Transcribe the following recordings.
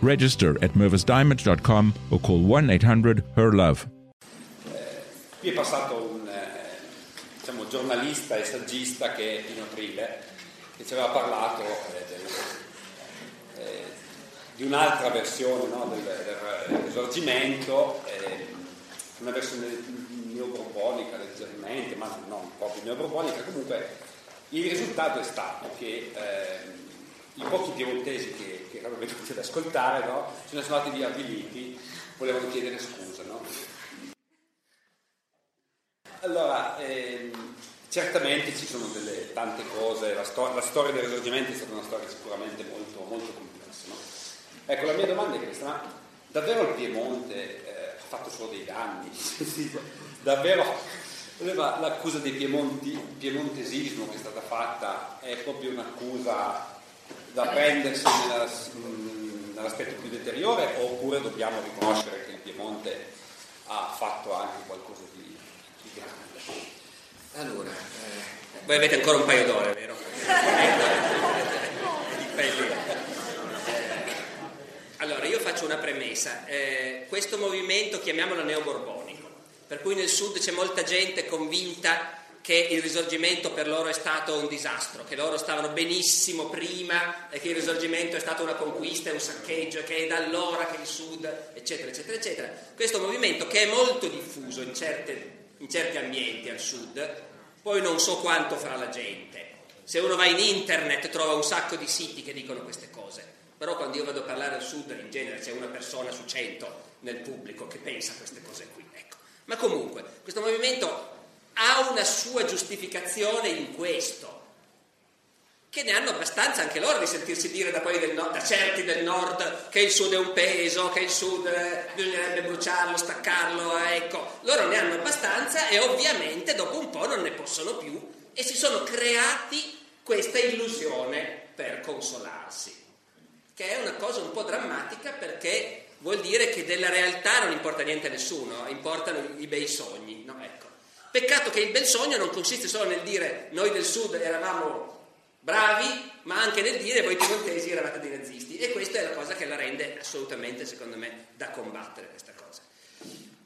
Register at mervisdiamond.com or call 1 800 HER LOVE. Qui è passato un eh, diciamo, giornalista e saggista che in aprile che ci aveva parlato eh, del, eh, di un'altra versione no, del, risorgimento, eh, una versione neoborbonica leggermente, ma non proprio neoborbonica, comunque il risultato è stato che eh, i pochi piemontesi che, che erano venuti ad ascoltare no, sono andati via avviliti, volevano chiedere scusa. No? Allora, ehm, certamente ci sono delle tante cose, la, stor- la, storia del risorgimento è stata una storia sicuramente molto, molto complessa. No? Ecco, la mia domanda è questa, ma davvero il Piemonte eh, ha fatto solo dei danni? davvero l'accusa di piemontesismo che è stata fatta è proprio un'accusa da prendersi nella, nell'aspetto più deteriore oppure dobbiamo riconoscere che il Piemonte ha fatto anche qualcosa di, di grande? Allora, eh, voi avete ancora un paio d'ore, vero? allora, io faccio una premessa. Eh, questo movimento, chiamiamolo neoborbonico, per cui nel sud c'è molta gente convinta che il risorgimento per loro è stato un disastro, che loro stavano benissimo prima e che il risorgimento è stato una conquista un saccheggio, che è da allora che il Sud, eccetera, eccetera, eccetera. Questo movimento che è molto diffuso in, certe, in certi ambienti al Sud, poi non so quanto fra la gente. Se uno va in internet trova un sacco di siti che dicono queste cose, però quando io vado a parlare al Sud in genere c'è una persona su cento nel pubblico che pensa queste cose qui. Ecco. Ma comunque, questo movimento ha una sua giustificazione in questo, che ne hanno abbastanza anche loro di sentirsi dire da, nord, da certi del nord che il sud è un peso, che il sud eh, bisognerebbe bruciarlo, staccarlo, eh, ecco, loro ne hanno abbastanza e ovviamente dopo un po' non ne possono più e si sono creati questa illusione per consolarsi, che è una cosa un po' drammatica perché vuol dire che della realtà non importa niente a nessuno, importano i bei sogni, no? Ecco. Peccato che il bel sogno non consiste solo nel dire noi del sud eravamo bravi, ma anche nel dire voi piemontesi eravate dei nazisti. E questa è la cosa che la rende assolutamente, secondo me, da combattere questa cosa.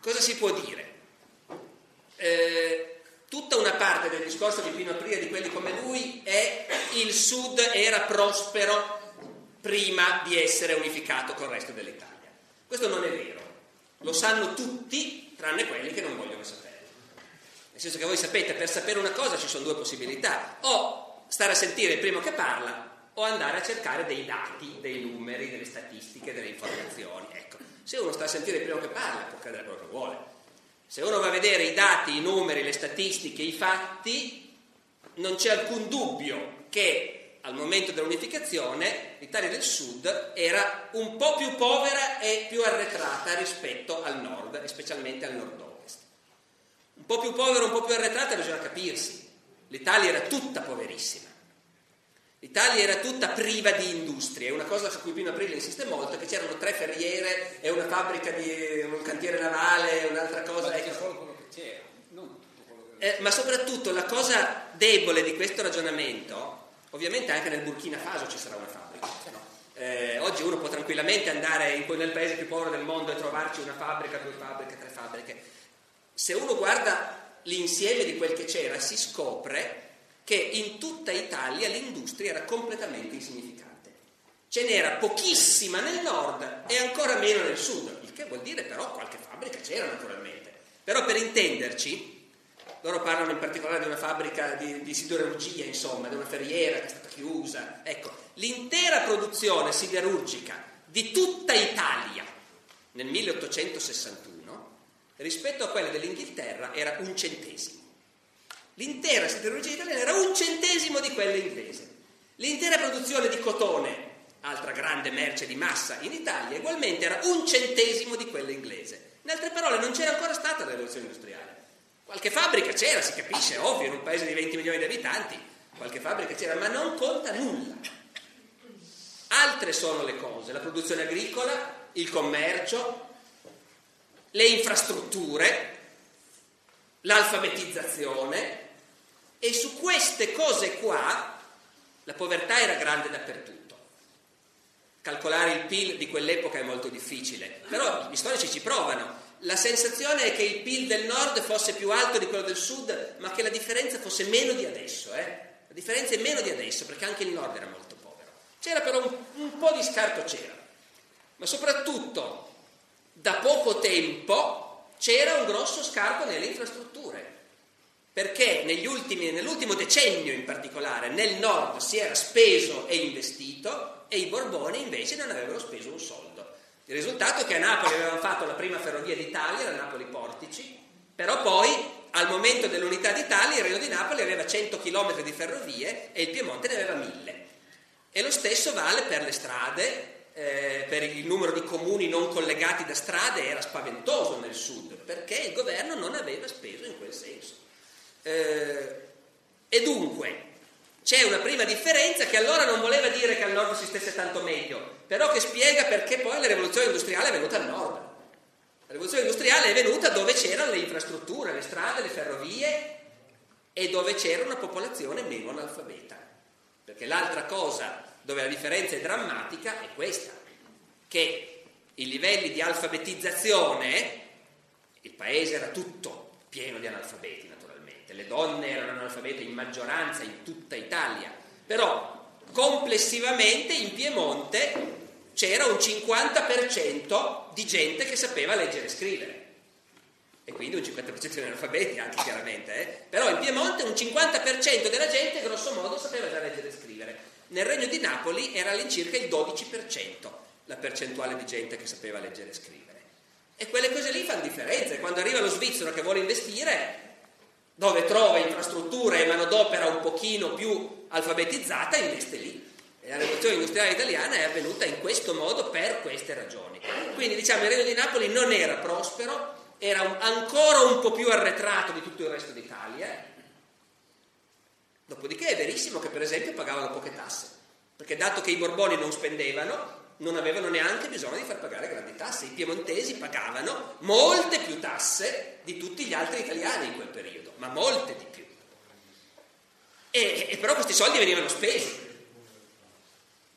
Cosa si può dire? Eh, tutta una parte del discorso di Pino Aprile di quelli come lui è il sud era prospero prima di essere unificato col resto dell'Italia. Questo non è vero, lo sanno tutti tranne quelli che non vogliono sapere. Nel senso che voi sapete, per sapere una cosa ci sono due possibilità, o stare a sentire il primo che parla, o andare a cercare dei dati, dei numeri, delle statistiche, delle informazioni. Ecco, se uno sta a sentire il primo che parla, può credere quello che vuole. Se uno va a vedere i dati, i numeri, le statistiche, i fatti, non c'è alcun dubbio che al momento dell'unificazione l'Italia del Sud era un po' più povera e più arretrata rispetto al nord, e specialmente al nord-ovest. Un po' più povero, un po' più arretrata, bisogna capirsi. L'Italia era tutta poverissima. L'Italia era tutta priva di industrie, una cosa su cui Pino Aprile insiste molto è che c'erano tre ferriere e una fabbrica di un cantiere navale, un'altra cosa. Ma ecco. solo quello che c'era, non tutto quello che eh, Ma soprattutto la cosa debole di questo ragionamento, ovviamente anche nel Burkina Faso ci sarà una fabbrica. No? Eh, oggi uno può tranquillamente andare in, nel paese più povero del mondo e trovarci una fabbrica, due fabbriche, tre fabbriche se uno guarda l'insieme di quel che c'era, si scopre che in tutta Italia l'industria era completamente insignificante. Ce n'era pochissima nel nord e ancora meno nel sud, il che vuol dire però qualche fabbrica c'era naturalmente, però per intenderci, loro parlano in particolare di una fabbrica di, di siderurgia, insomma, di una ferriera che è stata chiusa. Ecco, l'intera produzione siderurgica di tutta Italia nel 1861 rispetto a quella dell'Inghilterra era un centesimo. L'intera siderurgia italiana era un centesimo di quella inglese. L'intera produzione di cotone, altra grande merce di massa in Italia, ugualmente era un centesimo di quella inglese. In altre parole, non c'era ancora stata la rivoluzione industriale. Qualche fabbrica c'era, si capisce, ovvio, in un paese di 20 milioni di abitanti, qualche fabbrica c'era, ma non conta nulla. Altre sono le cose, la produzione agricola, il commercio, le infrastrutture, l'alfabetizzazione e su queste cose qua la povertà era grande dappertutto. Calcolare il PIL di quell'epoca è molto difficile, però gli storici ci provano. La sensazione è che il PIL del nord fosse più alto di quello del sud, ma che la differenza fosse meno di adesso. Eh? La differenza è meno di adesso, perché anche il nord era molto povero. C'era però un, un po' di scarto, c'era. Ma soprattutto, da poco tempo, c'era un grosso scarto nelle infrastrutture perché ultimi, nell'ultimo decennio in particolare nel nord si era speso e investito e i Borboni invece non avevano speso un soldo. Il risultato è che a Napoli avevano fatto la prima ferrovia d'Italia, la Napoli Portici, però poi al momento dell'unità d'Italia il Regno di Napoli aveva 100 km di ferrovie e il Piemonte ne aveva 1000. E lo stesso vale per le strade, eh, per il numero di comuni non collegati da strade era spaventoso nel sud, perché il governo non aveva speso in quel senso. Eh, e dunque c'è una prima differenza che allora non voleva dire che al nord si stesse tanto meglio, però che spiega perché poi la rivoluzione industriale è venuta al nord. La rivoluzione industriale è venuta dove c'erano le infrastrutture, le strade, le ferrovie e dove c'era una popolazione meno analfabeta. Perché l'altra cosa dove la differenza è drammatica è questa, che i livelli di alfabetizzazione, il paese era tutto pieno di analfabeti, le donne erano analfabete in maggioranza in tutta Italia, però complessivamente in Piemonte c'era un 50% di gente che sapeva leggere e scrivere. E quindi un 50% di analfabeti anche chiaramente, eh? però in Piemonte un 50% della gente grosso modo sapeva già leggere e scrivere. Nel regno di Napoli era all'incirca il 12% la percentuale di gente che sapeva leggere e scrivere. E quelle cose lì fanno differenza. Quando arriva lo svizzero che vuole investire, dove trova infrastrutture e manodopera un pochino più alfabetizzata, investe lì. E la rivoluzione industriale italiana è avvenuta in questo modo per queste ragioni. Quindi diciamo il Regno di Napoli non era prospero, era ancora un po' più arretrato di tutto il resto d'Italia. Dopodiché è verissimo che per esempio pagavano poche tasse, perché dato che i Borboni non spendevano, non avevano neanche bisogno di far pagare grandi tasse. I piemontesi pagavano molte più tasse di tutti gli altri italiani in quel periodo, ma molte di più. E, e però questi soldi venivano spesi.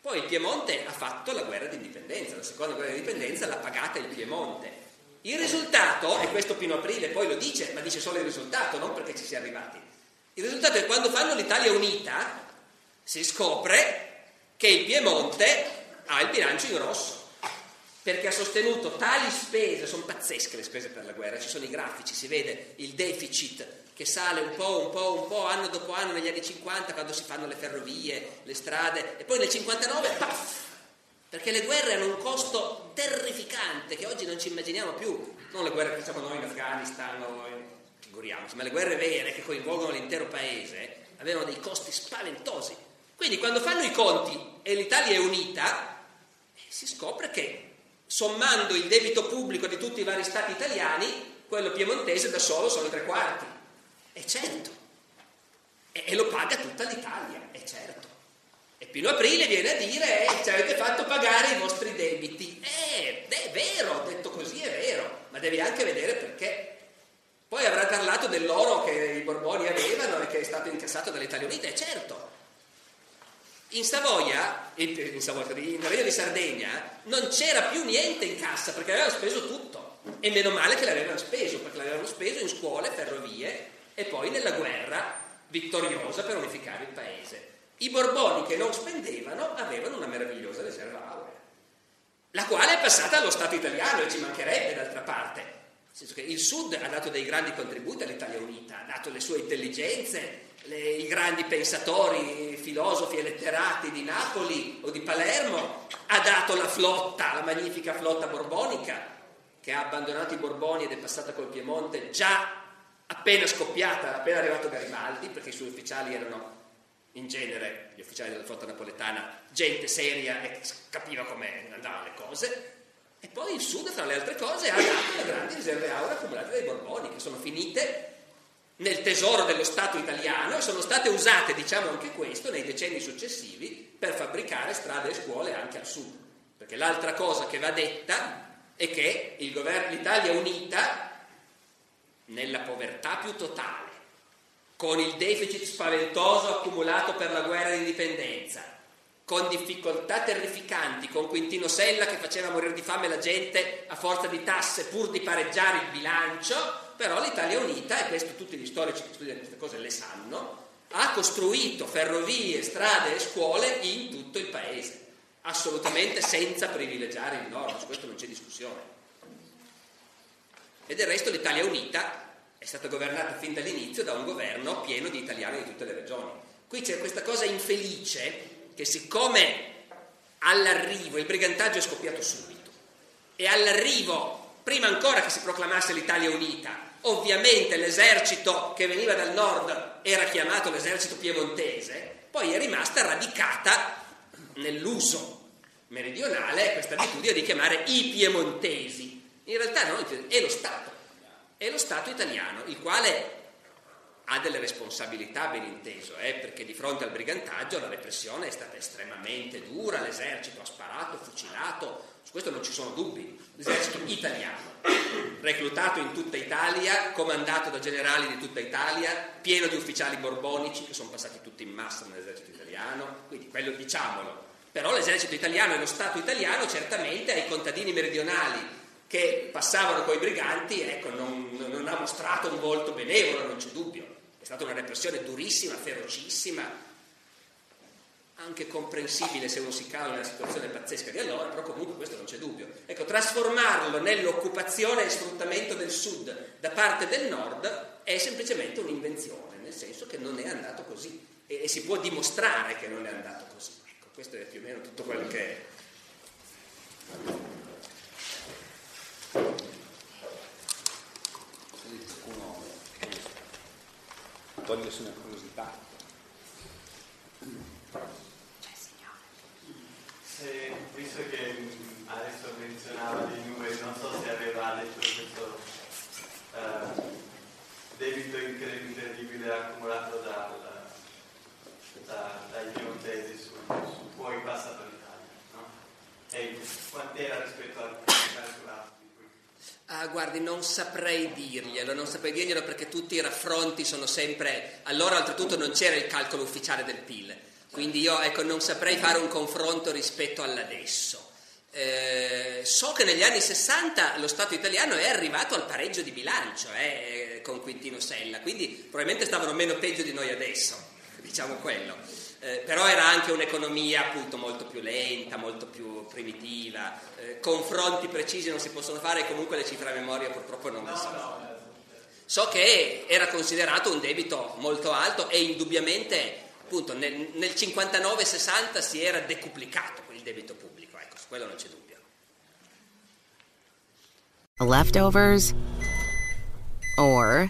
Poi il Piemonte ha fatto la guerra d'indipendenza, la seconda guerra d'indipendenza l'ha pagata il Piemonte. Il risultato, e questo Pino Aprile poi lo dice, ma dice solo il risultato, non perché ci sia arrivati. Il risultato è che quando fanno l'Italia unita si scopre che il Piemonte ha il bilancio in rosso perché ha sostenuto tali spese, sono pazzesche le spese per la guerra, ci sono i grafici, si vede il deficit che sale un po', un po', un po', anno dopo anno negli anni 50 quando si fanno le ferrovie, le strade e poi nel 59, paf, perché le guerre hanno un costo terrificante che oggi non ci immaginiamo più, non le guerre che facciamo noi in Afghanistan, o in, figuriamoci, ma le guerre vere che coinvolgono l'intero paese avevano dei costi spaventosi. Quindi quando fanno i conti e l'Italia è unita, si scopre che sommando il debito pubblico di tutti i vari stati italiani, quello piemontese da solo sono tre quarti. E certo, e, e lo paga tutta l'Italia, è certo. E Pino Aprile viene a dire, eh, ci avete fatto pagare i vostri debiti. Eh, è vero, detto così è vero, ma devi anche vedere perché. Poi avrà parlato dell'oro che i Borboni avevano e che è stato incassato dall'Italia Unita, è certo, in Savoia, in, Savoia, in Regno di Sardegna, non c'era più niente in cassa perché avevano speso tutto. E meno male che l'avevano speso, perché l'avevano speso in scuole, ferrovie e poi nella guerra vittoriosa per unificare il paese. I Borboni che non spendevano avevano una meravigliosa riserva aurea, la quale è passata allo Stato italiano e ci mancherebbe d'altra parte. Senso che il Sud ha dato dei grandi contributi all'Italia Unita, ha dato le sue intelligenze, le, i grandi pensatori, filosofi e letterati di Napoli o di Palermo, ha dato la flotta, la magnifica flotta borbonica, che ha abbandonato i Borboni ed è passata col Piemonte già appena scoppiata, appena arrivato Garibaldi, perché i suoi ufficiali erano in genere, gli ufficiali della flotta napoletana, gente seria e capiva come andavano le cose. E poi il Sud, fra le altre cose, ha dato le grandi riserve auree accumulate dai Borboni, che sono finite nel tesoro dello Stato italiano e sono state usate, diciamo anche questo, nei decenni successivi per fabbricare strade e scuole anche al Sud. Perché l'altra cosa che va detta è che governo, l'Italia unita, nella povertà più totale, con il deficit spaventoso accumulato per la guerra di indipendenza, con difficoltà terrificanti, con Quintino Sella che faceva morire di fame la gente a forza di tasse pur di pareggiare il bilancio, però l'Italia Unita, e questo tutti gli storici che studiano queste cose le sanno, ha costruito ferrovie, strade e scuole in tutto il paese, assolutamente senza privilegiare il nord, su questo non c'è discussione. E del resto l'Italia Unita è stata governata fin dall'inizio da un governo pieno di italiani di tutte le regioni. Qui c'è questa cosa infelice che siccome all'arrivo il brigantaggio è scoppiato subito e all'arrivo, prima ancora che si proclamasse l'Italia unita, ovviamente l'esercito che veniva dal nord era chiamato l'esercito piemontese, poi è rimasta radicata nell'uso meridionale questa abitudine di chiamare i piemontesi. In realtà no, è lo Stato, è lo Stato italiano, il quale ha delle responsabilità ben inteso, eh, perché di fronte al brigantaggio la repressione è stata estremamente dura, l'esercito ha sparato, fucilato, su questo non ci sono dubbi, l'esercito italiano, reclutato in tutta Italia, comandato da generali di tutta Italia, pieno di ufficiali borbonici che sono passati tutti in massa nell'esercito italiano, quindi quello diciamolo. Però l'esercito italiano e lo Stato italiano certamente ai contadini meridionali che passavano coi briganti, ecco, non, non ha mostrato un volto benevolo, non c'è dubbio. È stata una repressione durissima, ferocissima, anche comprensibile se uno si cala una situazione pazzesca di allora, però comunque questo non c'è dubbio. Ecco, trasformarlo nell'occupazione e sfruttamento del sud da parte del nord è semplicemente un'invenzione, nel senso che non è andato così e, e si può dimostrare che non è andato così. Ecco, questo è più o meno tutto quello che è. Togliersi una curiosità. Se, visto che adesso menzionava dei numeri, non so se aveva letto questo uh, debito incredibile accumulato dal, da, dai piemontesi su, su poi passato l'Italia, no? E quant'era rispetto? Ah, guardi, non saprei dirglielo, non saprei dirglielo perché tutti i raffronti sono sempre... Allora, oltretutto, non c'era il calcolo ufficiale del PIL, quindi io ecco, non saprei fare un confronto rispetto all'adesso. Eh, so che negli anni 60 lo Stato italiano è arrivato al pareggio di bilancio eh, con Quintino Sella, quindi probabilmente stavano meno peggio di noi adesso, diciamo quello. Eh, però era anche un'economia appunto molto più lenta, molto più primitiva, eh, confronti precisi non si possono fare e comunque le cifre a memoria purtroppo non le so. So che era considerato un debito molto alto e indubbiamente appunto nel, nel 59-60 si era decuplicato il debito pubblico, ecco, su quello non c'è dubbio. Leftovers or